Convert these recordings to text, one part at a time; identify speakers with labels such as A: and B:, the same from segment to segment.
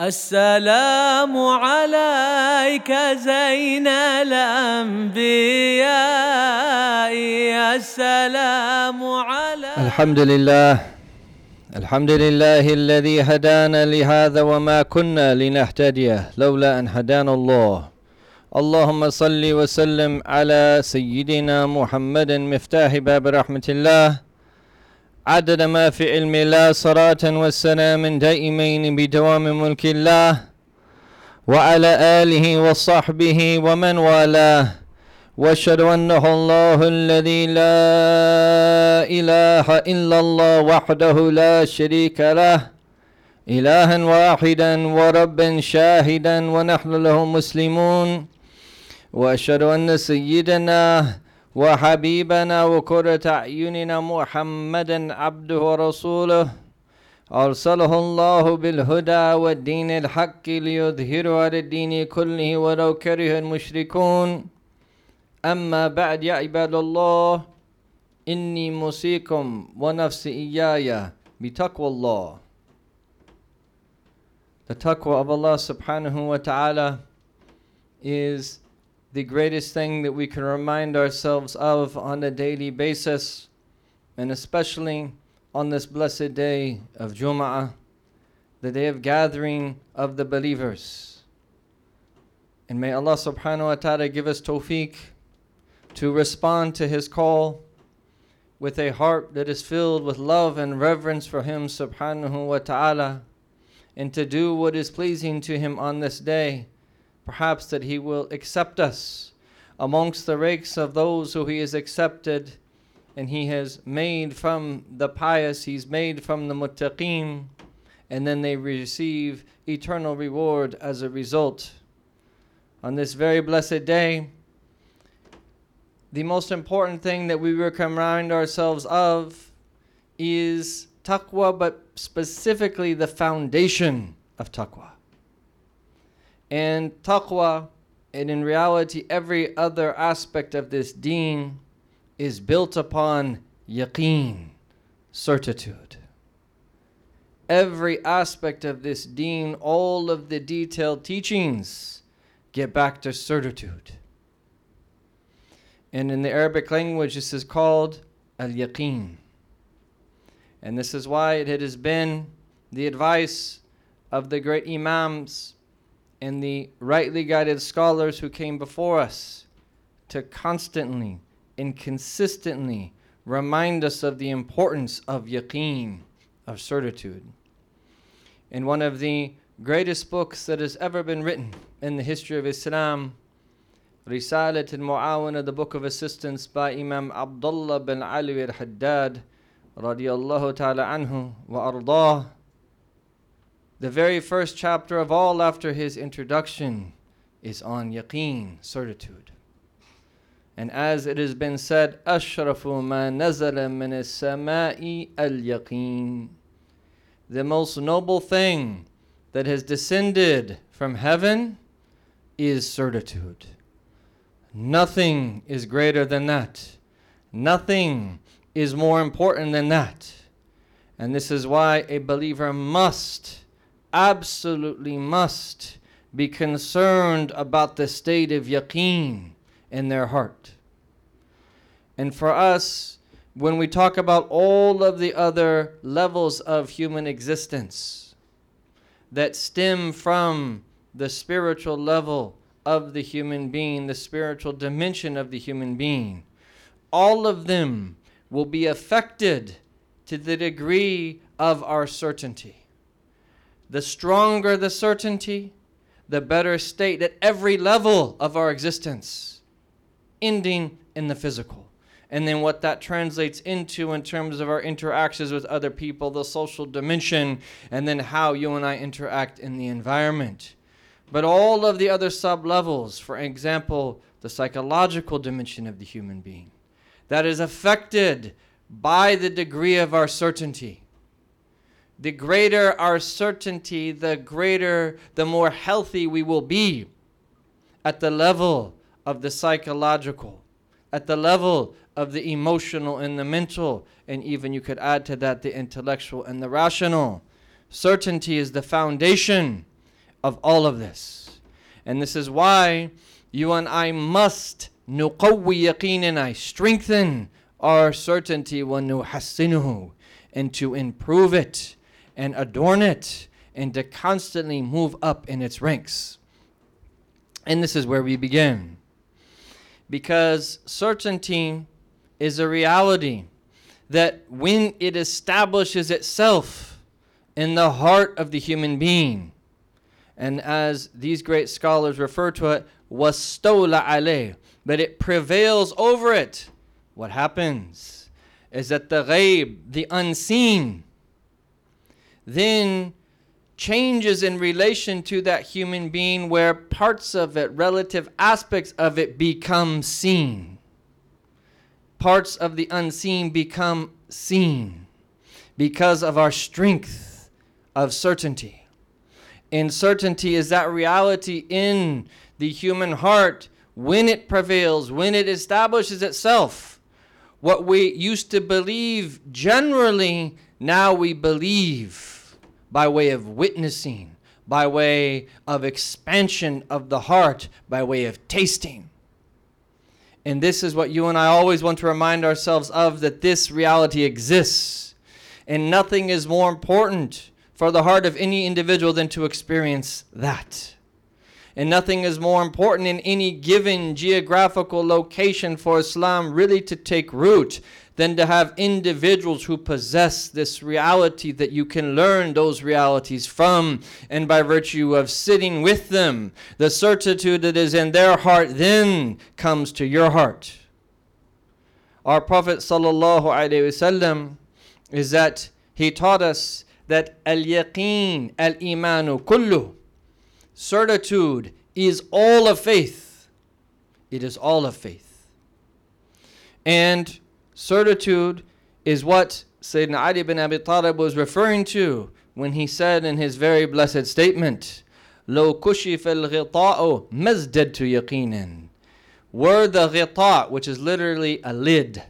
A: السلام عليك زين الأنبياء. السلام عليك.
B: الحمد لله. الحمد لله الذي هدانا لهذا وما كنا لنهتدي لولا أن هدانا الله. اللهم صل وسلم على سيدنا محمد مفتاح باب رحمة الله. عدد ما في علم الله صلاة والسلام دائمين بدوام ملك الله وعلى آله وصحبه ومن والاه. وأشهد أنه الله الذي لا إله إلا الله وحده لا شريك له. الها واحدا وربا شاهدا ونحن له مسلمون. وأشهد أن سيدنا وحبيبنا وقرة أعيننا محمدا عبده ورسوله. أرسله الله بالهدى والدين الحق ليظهره على الدين كله ولو كره المشركون. أما بعد يا عباد الله إني موصيكم ونفسي إياي بتقوى الله. The taqwa of Allah subhanahu wa ta'ala is the greatest thing that we can remind ourselves of on a daily basis, and especially on this blessed day of Jum'ah, the day of gathering of the believers. And may Allah subhanahu wa ta'ala give us tawfiq to respond to His call with a heart that is filled with love and reverence for Him subhanahu wa ta'ala, and to do what is pleasing to Him on this day perhaps that He will accept us amongst the ranks of those who He has accepted and He has made from the pious, He's made from the muttaqeen, and then they receive eternal reward as a result. On this very blessed day, the most important thing that we will remind ourselves of is taqwa, but specifically the foundation of taqwa. And taqwa, and in reality, every other aspect of this deen is built upon yaqeen, certitude. Every aspect of this deen, all of the detailed teachings, get back to certitude. And in the Arabic language, this is called al yaqeen. And this is why it has been the advice of the great Imams and the rightly guided scholars who came before us to constantly and consistently remind us of the importance of yaqeen, of certitude. In one of the greatest books that has ever been written in the history of Islam, Risalat al-Mu'awana, the Book of Assistance by Imam Abdullah bin Ali al-Haddad, radiyallahu ta'ala anhu wa ardah, the very first chapter of all after his introduction is on yaqeen, certitude. And as it has been said, Ashrafu ma nazala min samai al yaqeen. The most noble thing that has descended from heaven is certitude. Nothing is greater than that. Nothing is more important than that. And this is why a believer must absolutely must be concerned about the state of yaqeen in their heart. And for us, when we talk about all of the other levels of human existence that stem from the spiritual level of the human being, the spiritual dimension of the human being, all of them will be affected to the degree of our certainty. The stronger the certainty, the better state at every level of our existence, ending in the physical. And then what that translates into in terms of our interactions with other people, the social dimension, and then how you and I interact in the environment. But all of the other sub levels, for example, the psychological dimension of the human being, that is affected by the degree of our certainty the greater our certainty, the greater, the more healthy we will be at the level of the psychological, at the level of the emotional and the mental, and even you could add to that the intellectual and the rational. Certainty is the foundation of all of this. And this is why you and I must nuqawwi yaqeenina, strengthen our certainty wana nuhassinuhu, and to improve it and adorn it and to constantly move up in its ranks. And this is where we begin. Because certainty is a reality that when it establishes itself in the heart of the human being, and as these great scholars refer to it, wastola alayh, but it prevails over it. What happens is that the ghaib, the unseen, then changes in relation to that human being where parts of it, relative aspects of it, become seen. Parts of the unseen become seen because of our strength of certainty. And certainty is that reality in the human heart when it prevails, when it establishes itself. What we used to believe generally, now we believe by way of witnessing, by way of expansion of the heart, by way of tasting. And this is what you and I always want to remind ourselves of that this reality exists. And nothing is more important for the heart of any individual than to experience that. And nothing is more important in any given geographical location for Islam really to take root than to have individuals who possess this reality that you can learn those realities from. And by virtue of sitting with them, the certitude that is in their heart then comes to your heart. Our Prophet ﷺ is that he taught us that al yaqeen al imanu kullu certitude is all of faith. It is all of faith. And certitude is what Sayyidina Ali bin Abi Talib was referring to when he said in his very blessed statement, لو كشف الغطاء مزددت يقينا Were the ghita, which is literally a lid,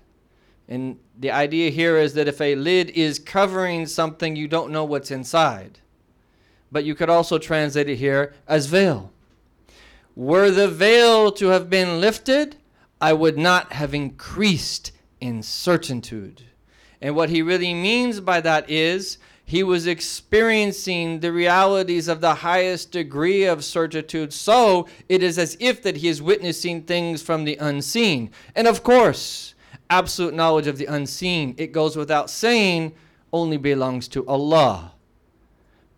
B: and the idea here is that if a lid is covering something, you don't know what's inside but you could also translate it here as veil. Were the veil to have been lifted, I would not have increased in certitude. And what he really means by that is he was experiencing the realities of the highest degree of certitude. So it is as if that he is witnessing things from the unseen. And of course, absolute knowledge of the unseen, it goes without saying, only belongs to Allah.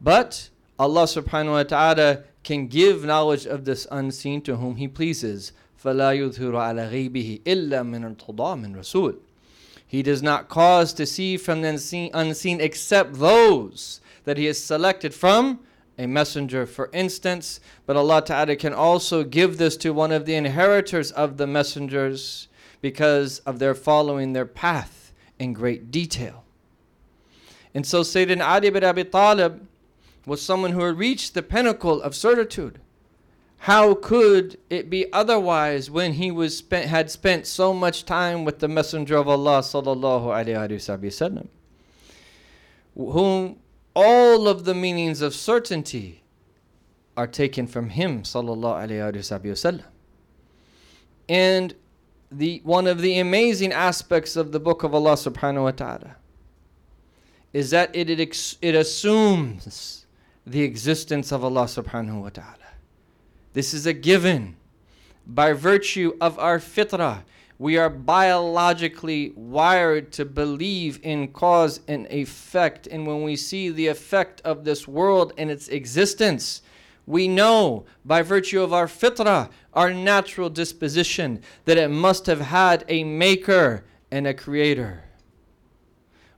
B: But Allah subhanahu wa ta'ala can give knowledge of this unseen to whom He pleases. فَلَا يُظْهِرُ عَلَى غَيْبِهِ إِلَّا مِنْ ارْتَضَى مِنْ رَسُولٍ He does not cause to see from the unseen, unseen except those that He has selected from a messenger, for instance. But Allah Ta'ala can also give this to one of the inheritors of the messengers because of their following their path in great detail. And so Sayyidina Ali bin Abi Talib was someone who had reached the pinnacle of certitude. How could it be otherwise when he was spent, had spent so much time with the Messenger of Allah sallallahu alaihi wasallam, whom all of the meanings of certainty are taken from him sallallahu alaihi wasallam. And the one of the amazing aspects of the book of Allah subhanahu wa ta'ala is that it, it, it assumes the existence of Allah subhanahu wa ta'ala. This is a given. By virtue of our fitrah, we are biologically wired to believe in cause and effect. And when we see the effect of this world and its existence, we know by virtue of our fitrah, our natural disposition, that it must have had a maker and a creator.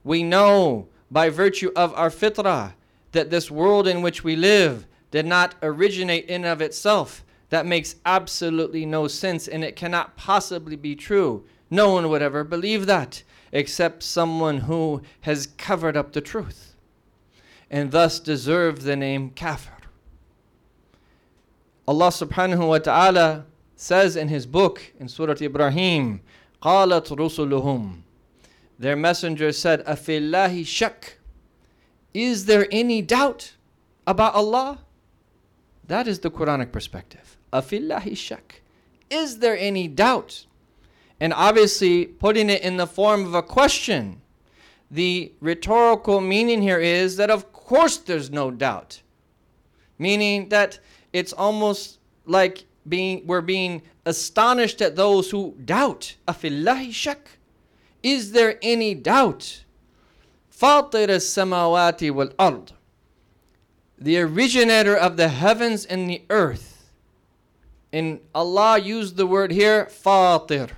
B: We know by virtue of our fitrah that this world in which we live did not originate in of itself. That makes absolutely no sense and it cannot possibly be true. No one would ever believe that except someone who has covered up the truth and thus deserved the name kafir. Allah subhanahu wa ta'ala says in his book in Surah Ibrahim, قالت رسلهم Their messenger said, أفي الله is there any doubt about Allah? That is the Quranic perspective. Afillahi shak. Is there any doubt? And obviously, putting it in the form of a question, the rhetorical meaning here is that of course there's no doubt. Meaning that it's almost like being we're being astonished at those who doubt. Afillahi shak. Is there any doubt? فاطر السماوات والأرض the originator of the heavens and the earth. And Allah used the word here, Fatir,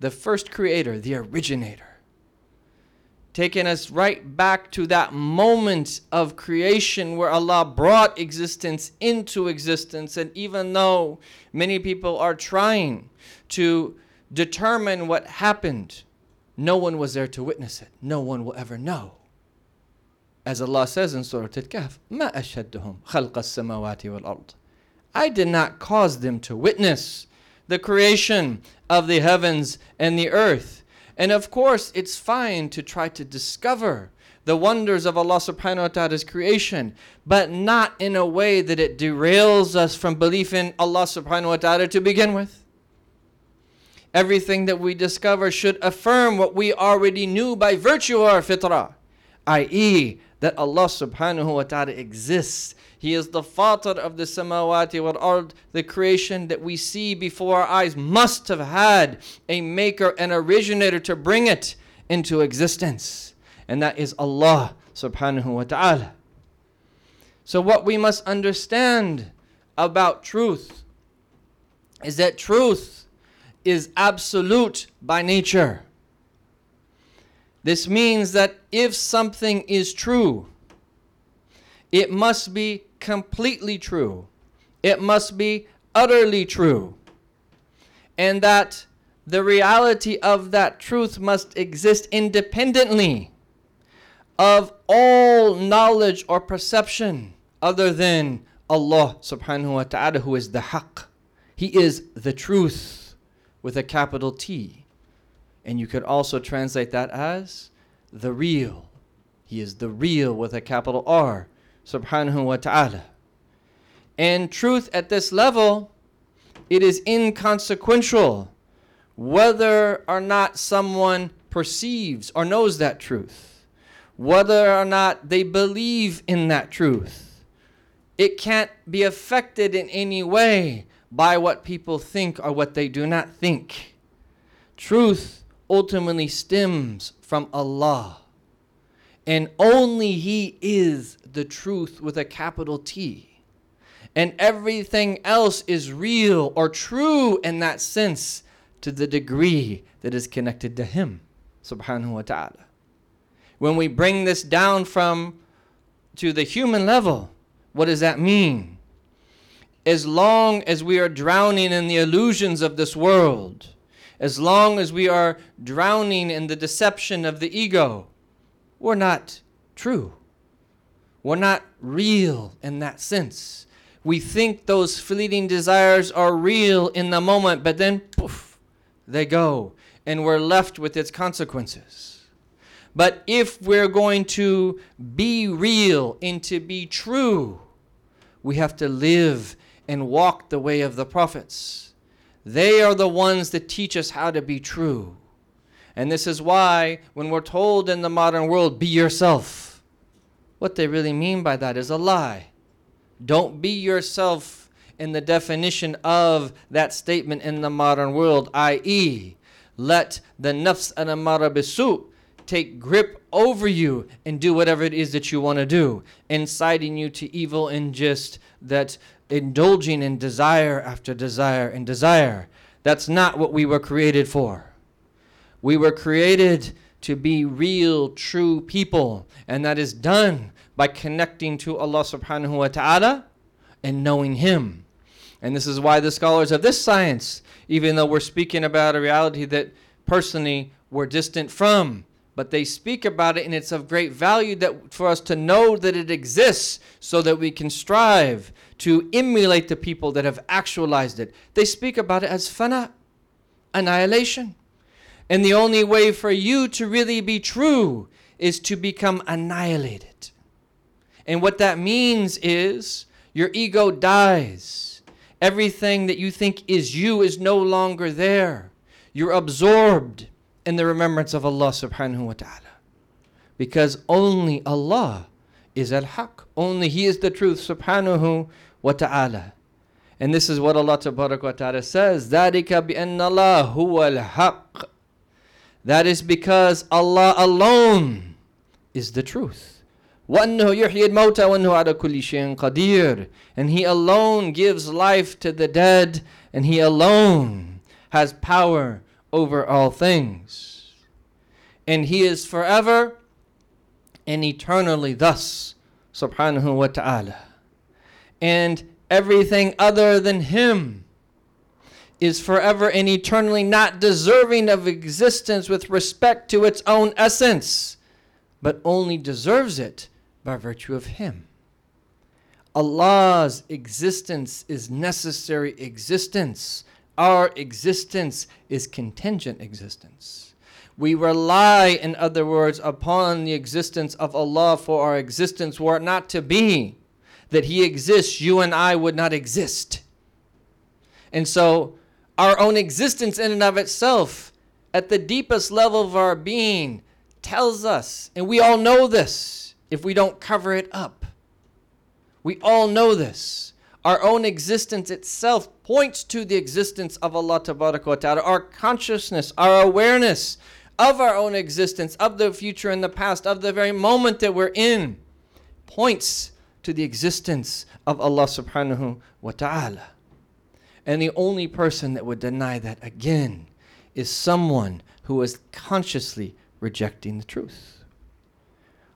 B: the first creator, the originator. Taking us right back to that moment of creation where Allah brought existence into existence. And even though many people are trying to determine what happened, no one was there to witness it. No one will ever know. As Allah says in Surah Al-Kahf, ما أشهدهم خلق السماوات والأرض. I did not cause them to witness the creation of the heavens and the earth. And of course, it's fine to try to discover the wonders of Allah subhanahu wa ta'ala's creation, but not in a way that it derails us from belief in Allah subhanahu wa ta'ala to begin with. Everything that we discover should affirm what we already knew by virtue of our fitrah, i.e., that Allah subhanahu wa ta'ala exists. He is the fatir of the samawati wal ard, the creation that we see before our eyes must have had a maker and originator to bring it into existence. And that is Allah subhanahu wa ta'ala. So what we must understand about truth is that truth is absolute by nature. This means that if something is true, it must be completely true. It must be utterly true. And that the reality of that truth must exist independently of all knowledge or perception other than Allah subhanahu wa ta'ala, who is the haqq. He is the truth with a capital T. And you could also translate that as the real. He is the real with a capital R, subhanahu wa ta'ala. And truth at this level, it is inconsequential whether or not someone perceives or knows that truth, whether or not they believe in that truth. It can't be affected in any way by what people think or what they do not think. Truth ultimately stems from Allah. And only He is the truth with a capital T. And everything else is real or true in that sense to the degree that is connected to Him, subhanahu wa ta'ala. When we bring this down from to the human level, what does that mean? As long as we are drowning in the illusions of this world, as long as we are drowning in the deception of the ego, we're not true. We're not real in that sense. We think those fleeting desires are real in the moment, but then poof, they go, and we're left with its consequences. But if we're going to be real and to be true, we have to live and walk the way of the prophets. They are the ones that teach us how to be true. And this is why, when we're told in the modern world, be yourself, what they really mean by that is a lie. Don't be yourself in the definition of that statement in the modern world, i.e., let the nafs and amara bisu take grip over you and do whatever it is that you want to do, inciting you to evil and just that indulging in desire after desire and desire. That's not what we were created for. We were created to be real, true people, and that is done by connecting to Allah subhanahu wa ta'ala and knowing Him. And this is why the scholars of this science, even though we're speaking about a reality that personally we're distant from, but they speak about it and it's of great value that for us to know that it exists so that we can strive to emulate the people that have actualized it they speak about it as fana annihilation and the only way for you to really be true is to become annihilated and what that means is Your ego dies. Everything that you think is you is no longer there. You're absorbed in the remembrance of Allah subhanahu wa ta'ala. Because only Allah is al haq. Only He is the truth subhanahu wa ta'ala. And this is what Allah wa ta'ala says. ذَلِكَ بِأَنَّ اللَّهُ هُوَ الْحَقِّ That is because Allah alone is the truth. وَأَنَّهُ يُحْيِي الْمَوْتَى وَأَنَّهُ عَلَى كُلِّ شَيْءٍ قَدِيرٌ And He alone gives life to the dead, and He alone has power over all things. And He is forever and eternally thus, subhanahu wa ta'ala. And everything other than Him is forever and eternally not deserving of existence with respect to its own essence, but only deserves it by virtue of Him. Allah's existence is necessary existence. Our existence is contingent existence. We rely, in other words, upon the existence of Allah for our existence were it not to be that He exists, you and I would not exist. And so, our own existence, in and of itself, at the deepest level of our being, tells us, and we all know this if we don't cover it up. We all know this. Our own existence itself points to the existence of Allah Ta'ala. Our consciousness, our awareness of our own existence, of the future and the past, of the very moment that we're in, points to the existence of Allah subhanahu wa ta'ala. And the only person that would deny that again is someone who is consciously rejecting the truth.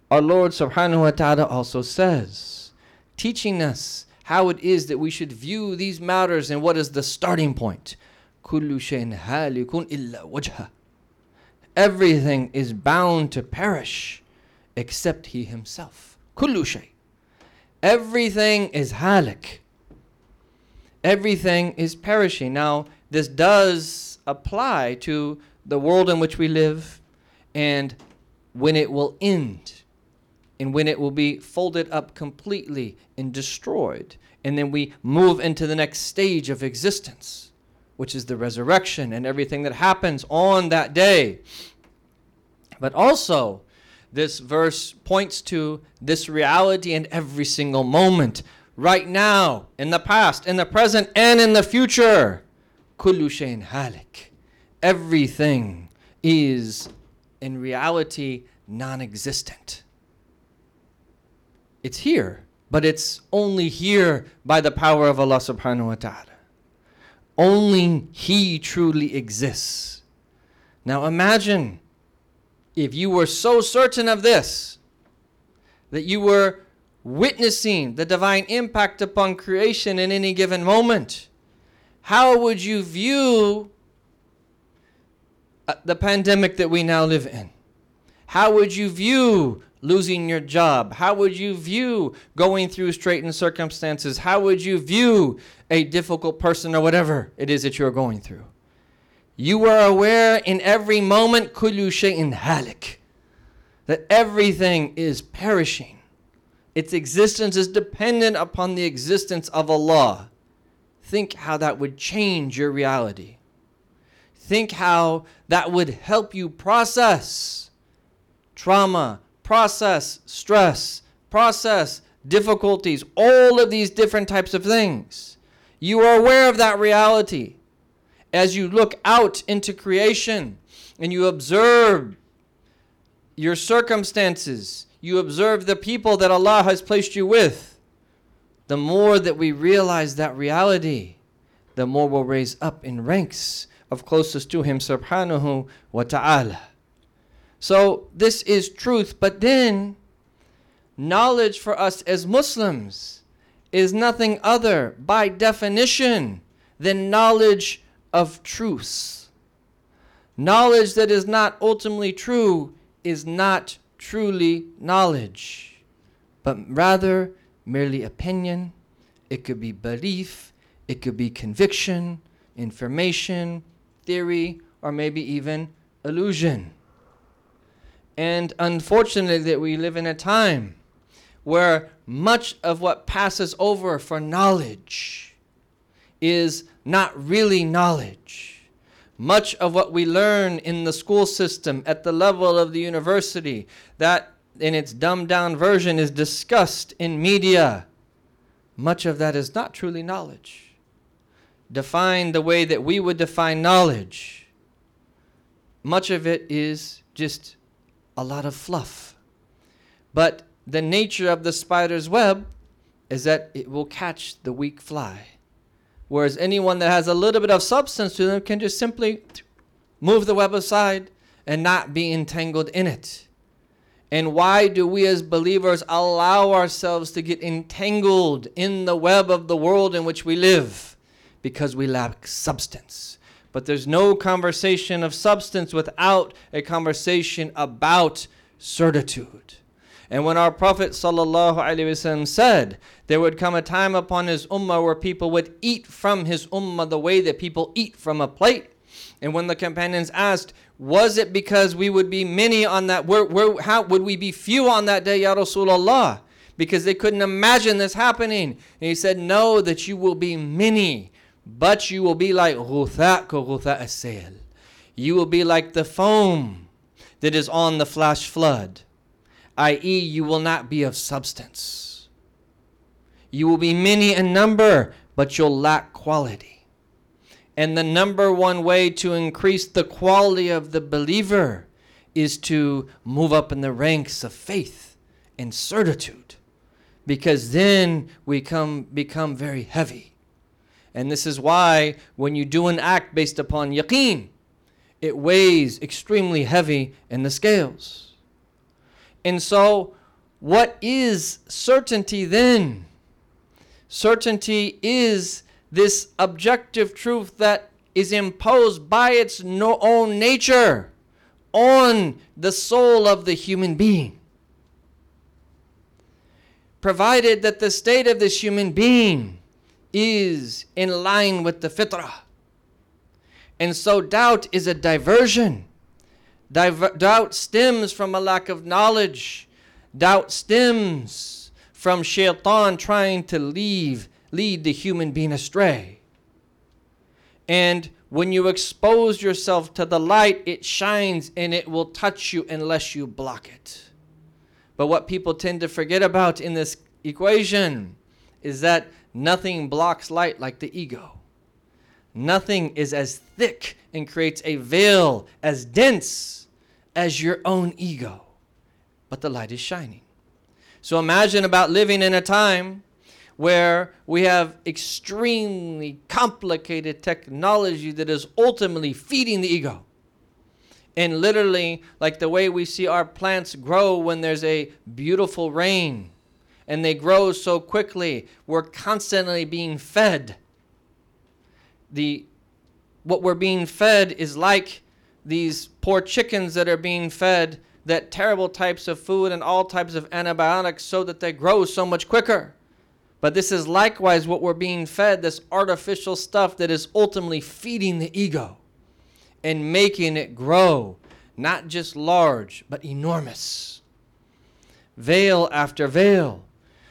B: Our Lord subhanahu wa ta'ala also says, teaching us how it is that we should view these matters and what is the starting point. Everything is bound to perish except he himself. Everything is halik. Everything is perishing. Now, this does apply to the world in which we live and when it will end and when it will be folded up completely and destroyed. And then we move into the next stage of existence, which is the resurrection and everything that happens on that day. But also, this verse points to this reality in every single moment, right now, in the past, in the present, and in the future. Everything is in reality non existent. It's here, but it's only here by the power of Allah subhanahu wa ta'ala. Only He truly exists. Now imagine if you were so certain of this, that you were witnessing the divine impact upon creation in any given moment, how would you view uh, the pandemic that we now live in? How would you view losing your job? How would you view going through straitened circumstances? How would you view a difficult person or whatever it is that you're going through? You are aware in every moment, kullu shay'in halik, that everything is perishing. Its existence is dependent upon the existence of Allah. Think how that would change your reality. Think how that would help you process trauma, process stress, process difficulties, all of these different types of things. You are aware of that reality as you look out into creation and you observe your circumstances, you observe the people that Allah has placed you with, the more that we realize that reality, the more we'll raise up in ranks of closest to Him subhanahu wa ta'ala. So this is truth, but then knowledge for us as Muslims is nothing other by definition than knowledge of truths. Knowledge that is not ultimately true is not truly knowledge, but rather merely opinion. It could be belief, it could be conviction, information, theory, or maybe even illusion. And unfortunately, that we live in a time where much of what passes over for knowledge is not really knowledge. Much of what we learn in the school system at the level of the university, that in its dumbed down version is discussed in media, much of that is not truly knowledge. Defined the way that we would define knowledge, much of it is just a lot of fluff. But the nature of the spider's web is that it will catch the weak fly. Whereas anyone that has a little bit of substance to them can just simply move the web aside and not be entangled in it. And why do we as believers allow ourselves to get entangled in the web of the world in which we live? Because we lack substance. But there's no conversation of substance without a conversation about certitude. And when our Prophet ﷺ said there would come a time upon his ummah where people would eat from his ummah the way that people eat from a plate. And when the companions asked, was it because we would be many on that, where, where, how would we be few on that day, Ya Rasulullah? Because they couldn't imagine this happening. And he said, no, that you will be many, but you will be like غُثَاء كَغُثَاء السَّيْلِ You will be like the foam that is on the flash flood i.e., you will not be of substance. You will be many in number, but you'll lack quality. And the number one way to increase the quality of the believer is to move up in the ranks of faith and certitude. Because then we come, become very heavy. and this is why when you do an act based upon yaqeen, it weighs extremely heavy in the scales. And so, what is certainty then? Certainty is this objective truth that is imposed by its no own nature on the soul of the human being. Provided that the state of this human being is in line with the fitrah. And so doubt is a diversion Diver- doubt stems from a lack of knowledge. Doubt stems from shaitan trying to leave, lead the human being astray. And when you expose yourself to the light, it shines and it will touch you unless you block it. But what people tend to forget about in this equation is that nothing blocks light like the ego. Nothing is as thick and creates a veil as dense as your own ego. But the light is shining. So imagine about living in a time where we have extremely complicated technology that is ultimately feeding the ego. And literally, like the way we see our plants grow when there's a beautiful rain and they grow so quickly, we're constantly being fed. The what we're being fed is like these poor chickens that are being fed that terrible types of food and all types of antibiotics so that they grow so much quicker. But this is likewise what we're being fed this artificial stuff that is ultimately feeding the ego and making it grow, not just large, but enormous. Veil after veil.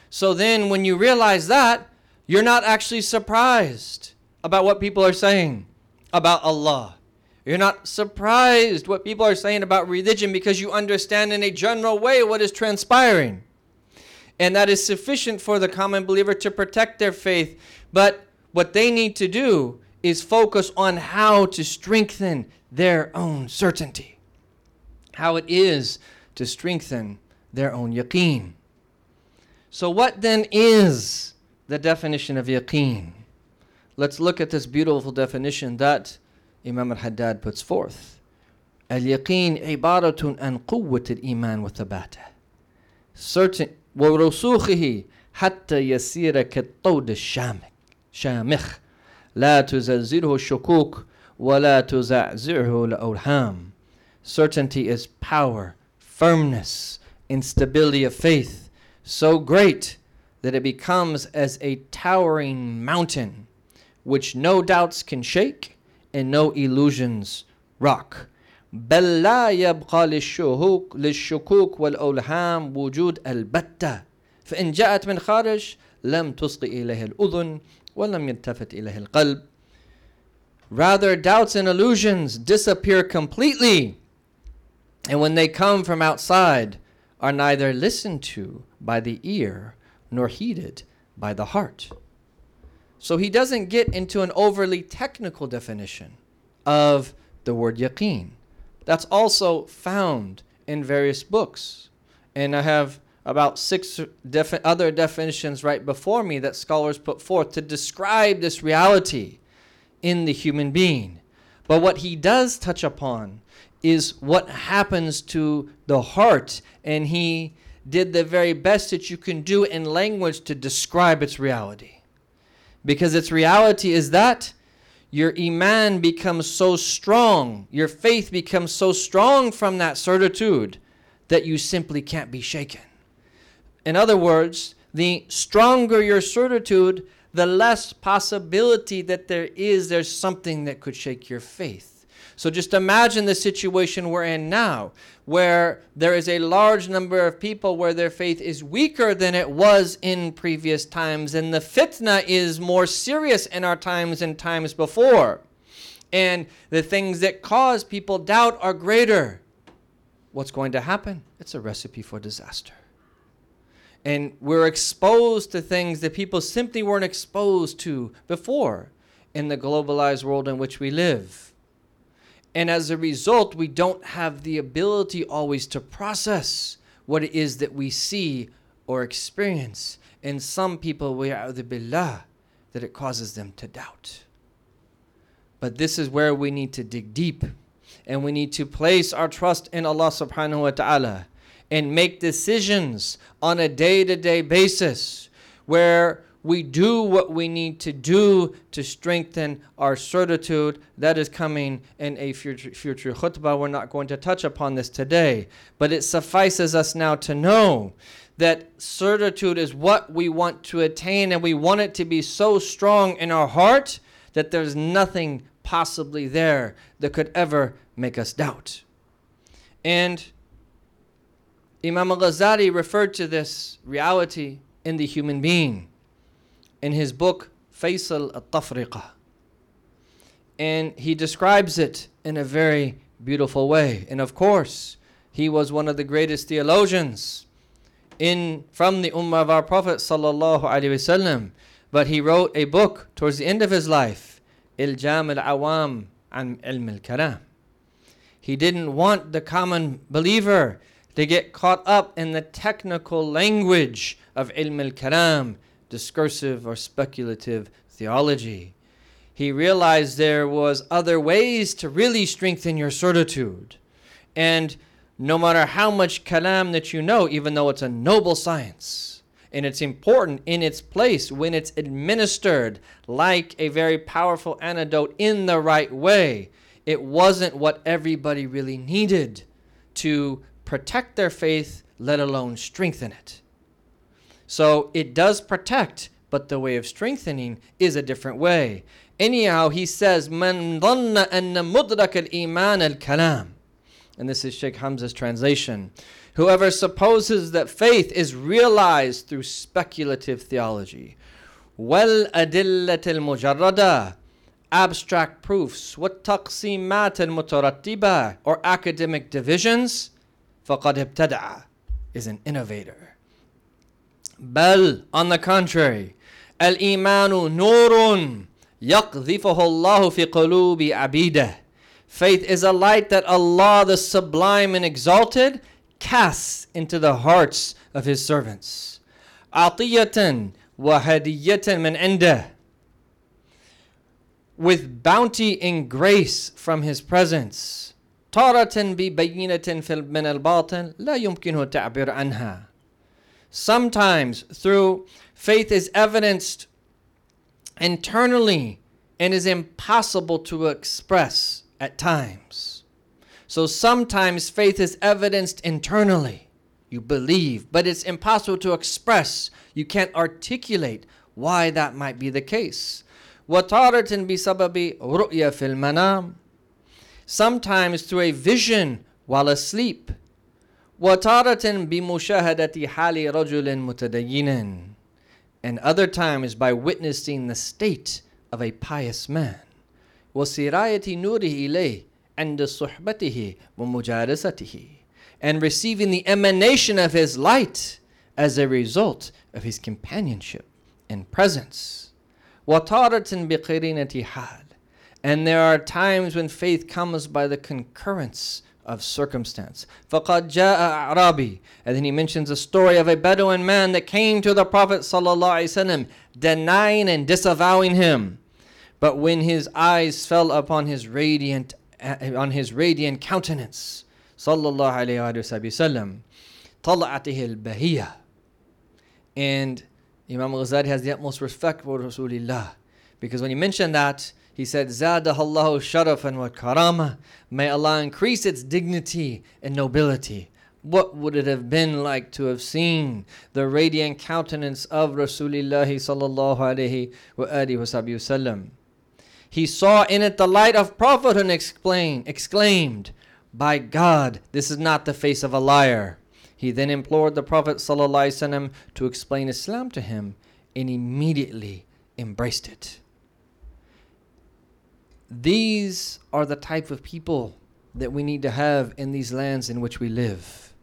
B: So then, when you realize that, you're not actually surprised about what people are saying about Allah. You're not surprised what people are saying about religion because you understand in a general way what is transpiring. And that is sufficient for the common believer to protect their faith. But what they need to do is focus on how to strengthen their own certainty, how it is to strengthen their own yaqeen. So, what then is the definition of yaqeen? Let's look at this beautiful definition that Imam al-Haddad puts forth. اليقين عبارة عن قوة الإيمان وثباته. Certain ورسوخه حتى يسير كالطود الشامخ شامخ لا تزلزله الشكوك ولا تزعزعه الأوهام. Certainty is power, firmness, instability of faith, so great that it becomes as a towering mountain, which no doubts can shake and no illusions rock. بل لا يبقى للشكوك للشكوك والأوهام وجود البتة فإن جاءت من خارج لم تصغي إليه الأذن ولم يلتفت إليه القلب Rather, doubts and illusions disappear completely. And when they come from outside, are neither listened to by the ear nor heeded by the heart. So he doesn't get into an overly technical definition of the word yaqeen. That's also found in various books. And I have about six defi- other definitions right before me that scholars put forth to describe this reality in the human being. But what he does touch upon is what happens to the heart, and he did the very best that you can do in language to describe its reality. Because its reality is that your iman becomes so strong, your faith becomes so strong from that certitude that you simply can't be shaken. In other words, the stronger your certitude, the less possibility that there is there's something that could shake your faith. So just imagine the situation we're in now, where there is a large number of people where their faith is weaker than it was in previous times, and the fitna is more serious in our times and times before. And the things that cause people doubt are greater. What's going to happen? It's a recipe for disaster. And we're exposed to things that people simply weren't exposed to before in the globalized world in which we live. And as a result, we don't have the ability always to process what it is that we see or experience. And some people, wal iyadhu billah, that it causes them to doubt. But this is where we need to dig deep and we need to place our trust in Allah subhanahu wa ta'ala and make decisions on a day to day basis where we do what we need to do to strengthen our certitude. That is coming in a future, future khutbah. We're not going to touch upon this today, but it suffices us now to know that certitude is what we want to attain, and we want it to be so strong in our heart that there's nothing possibly there that could ever make us doubt. And Imam al Ghazali referred to this reality in the human being in his book Faisal al-Tafriqa. And he describes it in a very beautiful way. And of course, he was one of the greatest theologians in from the ummah of our Prophet sallallahu alaihi wasallam. But he wrote a book towards the end of his life, Iljam al-Awam an Ilm al-Kalam. He didn't want the common believer to get caught up in the technical language of Ilm al-Kalam discursive or speculative theology. He realized there was other ways to really strengthen your certitude. And no matter how much kalam that you know, even though it's a noble science, and it's important in its place when it's administered like a very powerful antidote in the right way, it wasn't what everybody really needed to protect their faith, let alone strengthen it. So it does protect, but the way of strengthening is a different way. Anyhow, he says, "Man dhanna anna mudrak al-iman al-kalam." And this is Sheikh Hamza's translation. Whoever supposes that faith is realized through speculative theology, adillat al-mujarrada, abstract proofs, taqsimat al-mutarattiba, or academic divisions, faqad ibtada'a, is an innovator. بل on the contrary الإيمان نور يقذفه الله في قلوب عبيده Faith is a light that Allah the sublime and exalted casts into the hearts of his servants عطية وهدية من عنده with bounty and grace from his presence تارة ببينة من الباطن لا يمكنه التعبير عنها Sometimes through faith is evidenced internally and is impossible to express at times. So sometimes faith is evidenced internally. You believe, but it's impossible to express. You can't articulate why that might be the case. وَتَارَةٍ بِسَبَبِ رُؤْيَ فِي الْمَنَامِ Sometimes through a vision while asleep وتارة بمشاهدة حال رجل متدين and other times by witnessing the state of a pious man وسراية نوره إليه عند صحبته ومجالسته and receiving the emanation of his light as a result of his companionship and presence وتارة بقرينة حال and there are times when faith comes by the concurrence of circumstance. فَقَدْ جَاءَ أَعْرَابِي And then he mentions a story of a Bedouin man that came to the Prophet ﷺ, denying and disavowing him. But when his eyes fell upon his radiant, uh, on his radiant countenance, sallallahu alayhi wasallam, طلعته البهية. And Imam Ghazali has the utmost respect for Rasulullah. Because when he mentioned that, he said, Zadahallahu sharafan wa karama. May Allah increase its dignity and nobility. What would it have been like to have seen the radiant countenance of Rasulullah sallallahu alaihi wa alihi wasallam? He saw in it the light of prophethood and explained, exclaimed, By God, this is not the face of a liar. He then implored the Prophet ﷺ to explain Islam to him and immediately embraced it. These are the type of people that we need to have in these lands in which we live.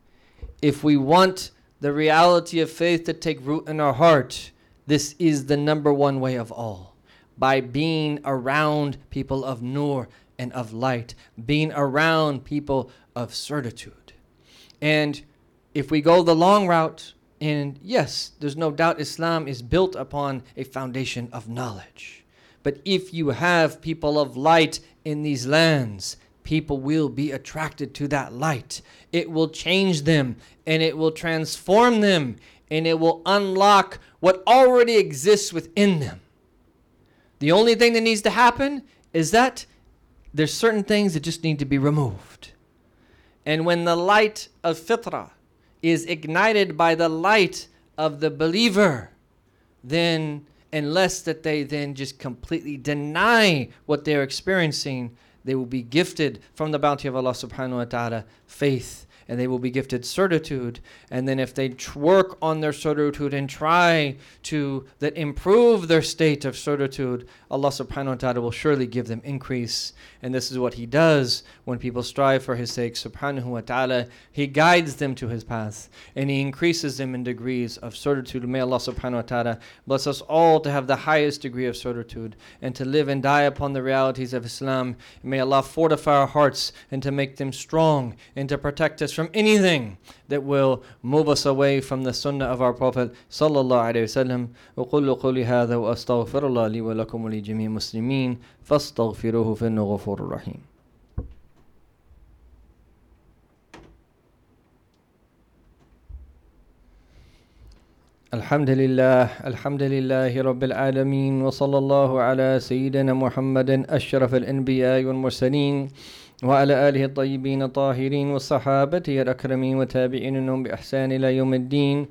B: If we want the reality of faith to take root in our heart, this is the number one way of all. By being around people of nur and of light, being around people of certitude. And if we go the long route, and yes, there's no doubt Islam is built upon a foundation of knowledge. But if you have people of light in these lands, people will be attracted to that light. It will change them and it will transform them and it will unlock what already exists within them. The only thing that needs to happen is that there's certain things that just need to be removed. And when the light of fitrah is ignited by the light of the believer, then unless that they then just completely deny what they're experiencing, they will be gifted from the bounty of Allah subhanahu wa ta'ala faith and they will be gifted certitude. And then if they tr- work on their certitude and try to that improve their state of certitude, Allah subhanahu wa ta'ala will surely give them increase. And this is what He does when people strive for His sake, subhanahu wa ta'ala. He guides them to His path and He increases them in degrees of certitude. May Allah subhanahu wa ta'ala bless us all to have the highest degree of certitude and to live and die upon the realities of Islam. May Allah fortify our hearts and to make them strong and to protect us from anything that will move us away from the sunnah of our Prophet sallallahu alaihi wasallam. وقل قولي هذا وأستغفر الله لي ولكم ولجميع المسلمين فاستغفروه فإنه غفور رحيم. الحمد لله الحمد لله رب العالمين وصلى الله على سيدنا محمد أشرف الأنبياء والمرسلين وعلى آله الطيبين الطاهرين والصحابة الأكرمين وتابعين لهم بإحسان إلى يوم الدين.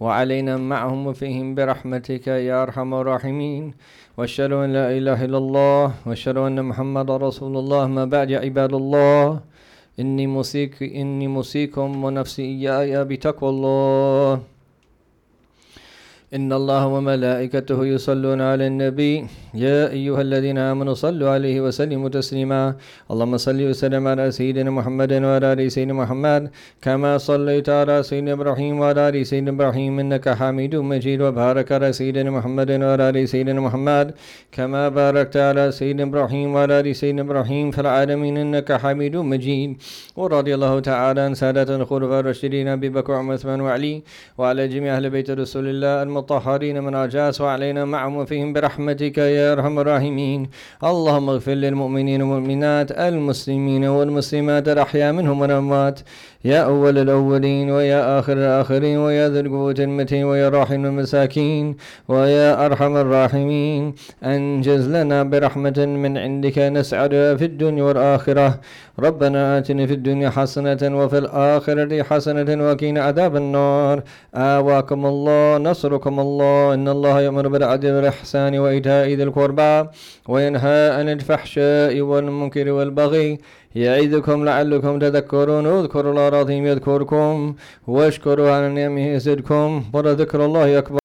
B: وعلينا معهم وفيهم برحمتك يا أرحم الراحمين. وأشهد أن لا إله إلا الله. وأشهد أن محمد رسول الله. ما بعد يا عباد الله. إني موصيك إني موصيكم ونفسي إياي بتقوى الله. إن الله وملائكته يصلون على النبي. يا أيها الذين آمنوا صلوا عليه وسلموا تسليما. اللهم صل وسلم على سيدنا محمد وعلى آل سيدنا محمد. كما صليت على سيدنا إبراهيم وعلى آل سيدنا إبراهيم إنك حميد مجيد. وبارك على سيدنا محمد وعلى آل سيدنا محمد. كما باركت على سيدنا إبراهيم وعلى آل سيدنا إبراهيم في العالمين إنك حميد مجيد. ورضي الله تعالى عن سادة الخلفاء الراشدين أبي بكر وعثمان وعلي وعلى جميع أهل بيت رسول الله المطهرين من عجاز وعلينا معهم وفيهم برحمتك يا أرحم الراحمين. اللهم اغفر للمؤمنين والمؤمنات المسلمين والمسلمات الأحياء منهم والأموات. يا أول الأولين ويا آخر الآخرين ويا ذي القوة المتين ويا راحم المساكين ويا أرحم الراحمين. أنجز لنا برحمة من عندك نسعد في الدنيا والآخرة. ربنا آتنا في الدنيا حسنة وفي الآخرة حسنة وقنا عذاب النار. آواكم الله نصركم يرحمكم الله. إن الله يأمر بالعدل والإحسان وإيتاء ذي القربى وينهى عن الفحشاء والمنكر والبغي يعظكم لعلكم تذكرون. اذكروا الله العظيم يذكركم واشكروا على نعمه يزدكم. ولذكر الله أكبر.